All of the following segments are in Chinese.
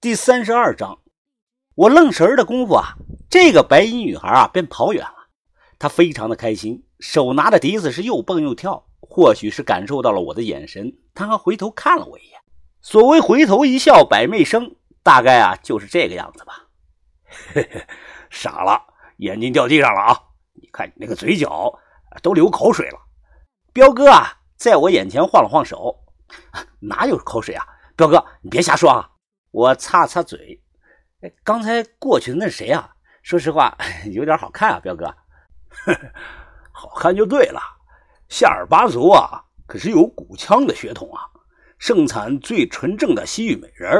第三十二章，我愣神儿的功夫啊，这个白衣女孩啊便跑远了。她非常的开心，手拿着笛子是又蹦又跳。或许是感受到了我的眼神，她还回头看了我一眼。所谓回头一笑百媚生，大概啊就是这个样子吧。嘿嘿，傻了，眼睛掉地上了啊！你看你那个嘴角都流口水了。彪哥啊，在我眼前晃了晃手，哪有口水啊？彪哥，你别瞎说啊！我擦擦嘴，哎，刚才过去的那是谁啊？说实话，有点好看啊，彪哥。好看就对了。夏尔巴族啊，可是有古羌的血统啊，盛产最纯正的西域美人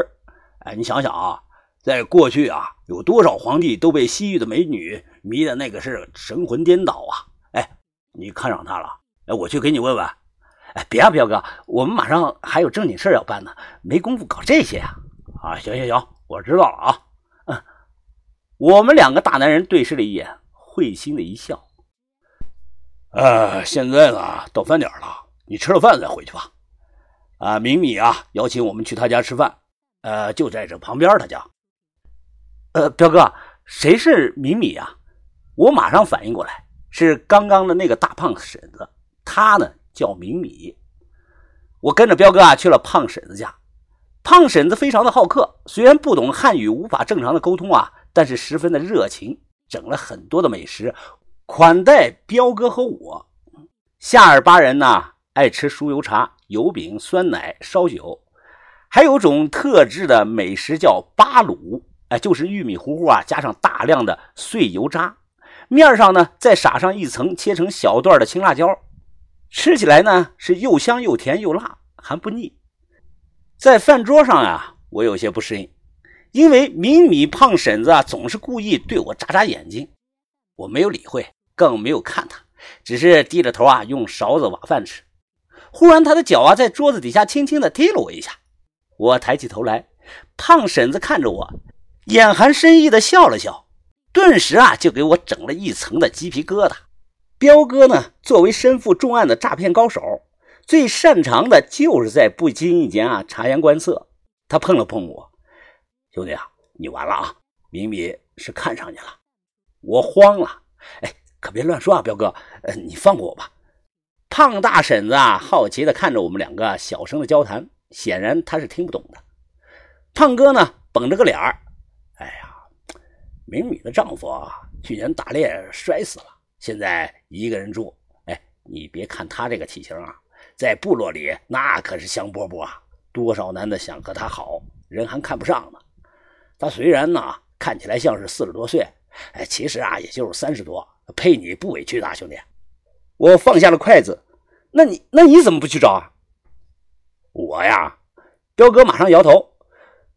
哎，你想想啊，在过去啊，有多少皇帝都被西域的美女迷的那个是神魂颠倒啊！哎，你看上她了？哎，我去给你问问。哎，别啊，彪哥，我们马上还有正经事要办呢，没工夫搞这些啊。啊，行行行，我知道了啊。嗯，我们两个大男人对视了一眼，会心的一笑。呃，现在呢，到饭点了，你吃了饭再回去吧。啊，明米啊，邀请我们去他家吃饭，呃，就在这旁边他家。呃，彪哥，谁是明米啊？我马上反应过来，是刚刚的那个大胖婶子，她呢叫明米。我跟着彪哥啊去了胖婶子家。胖婶子非常的好客，虽然不懂汉语，无法正常的沟通啊，但是十分的热情，整了很多的美食款待彪哥和我。夏尔巴人呢爱吃酥油茶、油饼、酸奶、烧酒，还有种特制的美食叫巴鲁，哎，就是玉米糊糊啊，加上大量的碎油渣，面上呢再撒上一层切成小段的青辣椒，吃起来呢是又香又甜又辣，还不腻。在饭桌上啊，我有些不适应，因为明米胖婶子啊总是故意对我眨眨眼睛，我没有理会，更没有看他，只是低着头啊用勺子挖饭吃。忽然，他的脚啊在桌子底下轻轻的踢了我一下，我抬起头来，胖婶子看着我，眼含深意的笑了笑，顿时啊就给我整了一层的鸡皮疙瘩。彪哥呢，作为身负重案的诈骗高手。最擅长的就是在不经意间啊察言观色。他碰了碰我，兄弟啊，你完了啊！明米是看上你了。我慌了，哎，可别乱说啊，彪哥，呃，你放过我吧。胖大婶子啊，好奇的看着我们两个小声的交谈，显然他是听不懂的。胖哥呢，绷着个脸儿，哎呀，明米的丈夫啊，去年打猎摔死了，现在一个人住。哎，你别看他这个体型啊。在部落里，那可是香饽饽啊！多少男的想和他好，人还看不上呢。他虽然呢看起来像是四十多岁，哎，其实啊也就是三十多，配你不委屈的，啊兄弟。我放下了筷子，那你那你怎么不去找啊？我呀，彪哥马上摇头，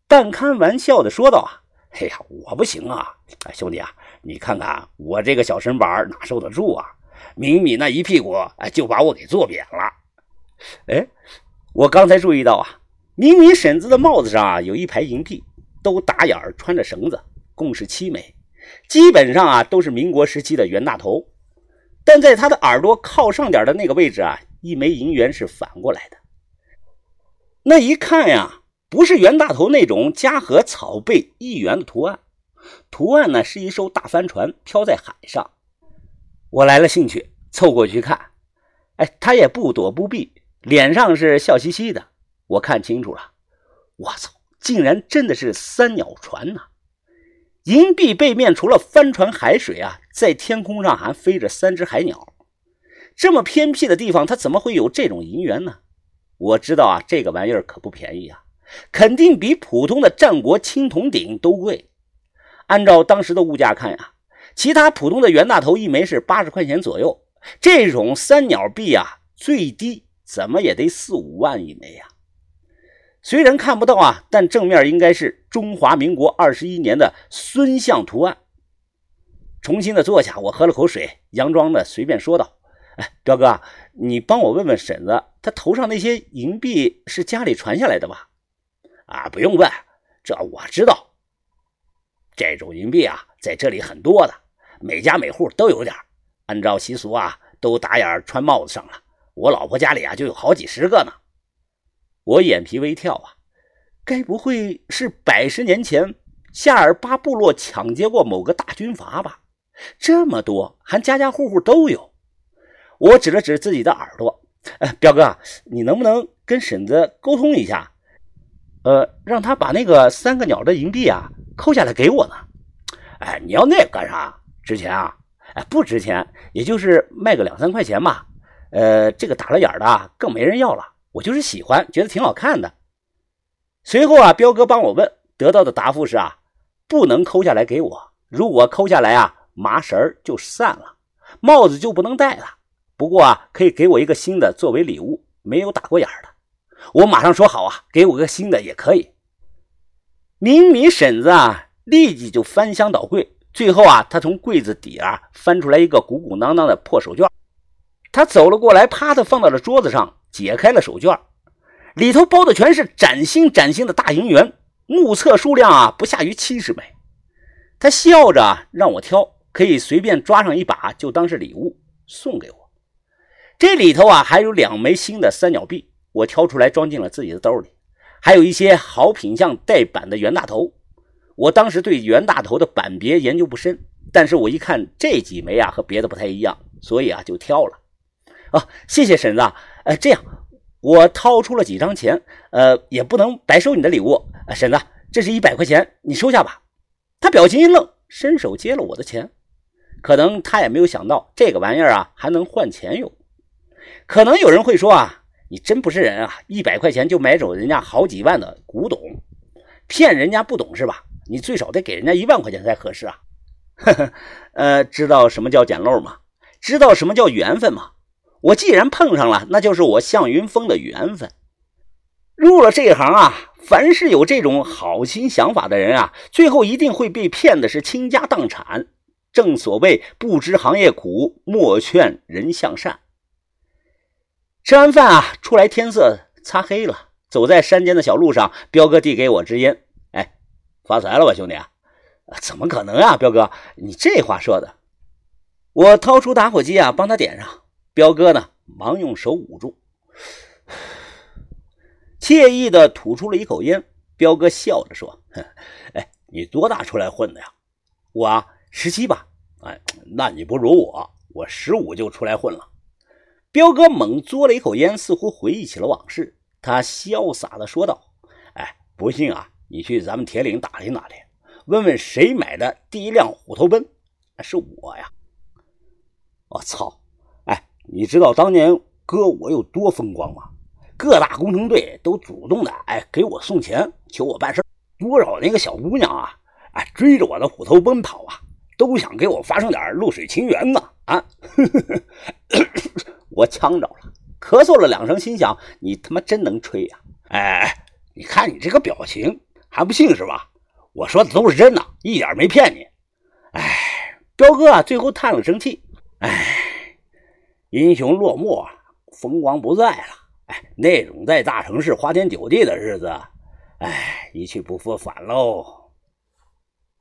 半开玩笑的说道：“啊，哎呀，我不行啊！哎，兄弟啊，你看看我这个小身板哪受得住啊？明米那一屁股，哎，就把我给坐扁了。”哎，我刚才注意到啊，明明婶子的帽子上啊有一排银币，都打眼儿穿着绳子，共是七枚，基本上啊都是民国时期的袁大头。但在他的耳朵靠上点的那个位置啊，一枚银元是反过来的。那一看呀，不是袁大头那种嘉禾草贝一元的图案，图案呢是一艘大帆船飘在海上。我来了兴趣，凑过去看，哎，他也不躲不避。脸上是笑嘻嘻的，我看清楚了，我操，竟然真的是三鸟船呐！银币背面除了帆船、海水啊，在天空上还飞着三只海鸟。这么偏僻的地方，它怎么会有这种银元呢？我知道啊，这个玩意儿可不便宜啊，肯定比普通的战国青铜鼎都贵。按照当时的物价看呀，其他普通的袁大头一枚是八十块钱左右，这种三鸟币啊，最低。怎么也得四五万一枚呀！虽然看不到啊，但正面应该是中华民国二十一年的孙相图案。重新的坐下，我喝了口水，佯装的随便说道：“哎，彪哥，你帮我问问婶子，她头上那些银币是家里传下来的吧？”啊，不用问，这我知道。这种银币啊，在这里很多的，每家每户都有点。按照习俗啊，都打眼穿帽子上了。我老婆家里啊就有好几十个呢，我眼皮微跳啊，该不会是百十年前夏尔巴部落抢劫过某个大军阀吧？这么多，还家家户户都有。我指了指自己的耳朵，哎，彪哥，你能不能跟婶子沟通一下？呃，让他把那个三个鸟的银币啊扣下来给我呢。哎，你要那个干啥？值钱啊？哎，不值钱，也就是卖个两三块钱吧。呃，这个打了眼的更没人要了。我就是喜欢，觉得挺好看的。随后啊，彪哥帮我问，得到的答复是啊，不能抠下来给我。如果抠下来啊，麻绳就散了，帽子就不能戴了。不过啊，可以给我一个新的作为礼物，没有打过眼的。我马上说好啊，给我个新的也可以。明明婶子啊，立即就翻箱倒柜，最后啊，他从柜子底啊翻出来一个鼓鼓囊囊的破手绢，他走了过来，啪的放到了桌子上。解开了手绢，里头包的全是崭新崭新的大银元，目测数量啊不下于七十枚。他笑着让我挑，可以随便抓上一把，就当是礼物送给我。这里头啊还有两枚新的三角币，我挑出来装进了自己的兜里，还有一些好品相带板的袁大头。我当时对袁大头的板别研究不深，但是我一看这几枚啊和别的不太一样，所以啊就挑了。啊，谢谢婶子。呃，这样，我掏出了几张钱，呃，也不能白收你的礼物。婶子，这是一百块钱，你收下吧。他表情一愣，伸手接了我的钱。可能他也没有想到这个玩意儿啊还能换钱用。可能有人会说啊，你真不是人啊，一百块钱就买走人家好几万的古董，骗人家不懂是吧？你最少得给人家一万块钱才合适啊。呵呵，呃，知道什么叫捡漏吗？知道什么叫缘分吗？我既然碰上了，那就是我向云峰的缘分。入了这行啊，凡是有这种好心想法的人啊，最后一定会被骗的是倾家荡产。正所谓不知行业苦，莫劝人向善。吃完饭啊，出来天色擦黑了，走在山间的小路上，彪哥递给我支烟，哎，发财了吧，兄弟啊？怎么可能啊，彪哥，你这话说的。我掏出打火机啊，帮他点上。彪哥呢，忙用手捂住，惬意的吐出了一口烟。彪哥笑着说：“哎，你多大出来混的呀？我啊，十七吧。哎，那你不如我，我十五就出来混了。”彪哥猛嘬了一口烟，似乎回忆起了往事。他潇洒的说道：“哎，不信啊，你去咱们铁岭打听打听，问问谁买的第一辆虎头奔？是我呀！我操！”你知道当年哥我有多风光吗？各大工程队都主动的哎给我送钱，求我办事。多少那个小姑娘啊，哎追着我的虎头奔跑啊，都想给我发生点露水情缘呢啊！我呛着了，咳嗽了两声，心想你他妈真能吹呀！哎，你看你这个表情，还不信是吧？我说的都是真的，一点没骗你。哎，彪哥啊，最后叹了声气，哎。英雄落幕，风光不再了。哎，那种在大城市花天酒地的日子，哎，一去不复返喽。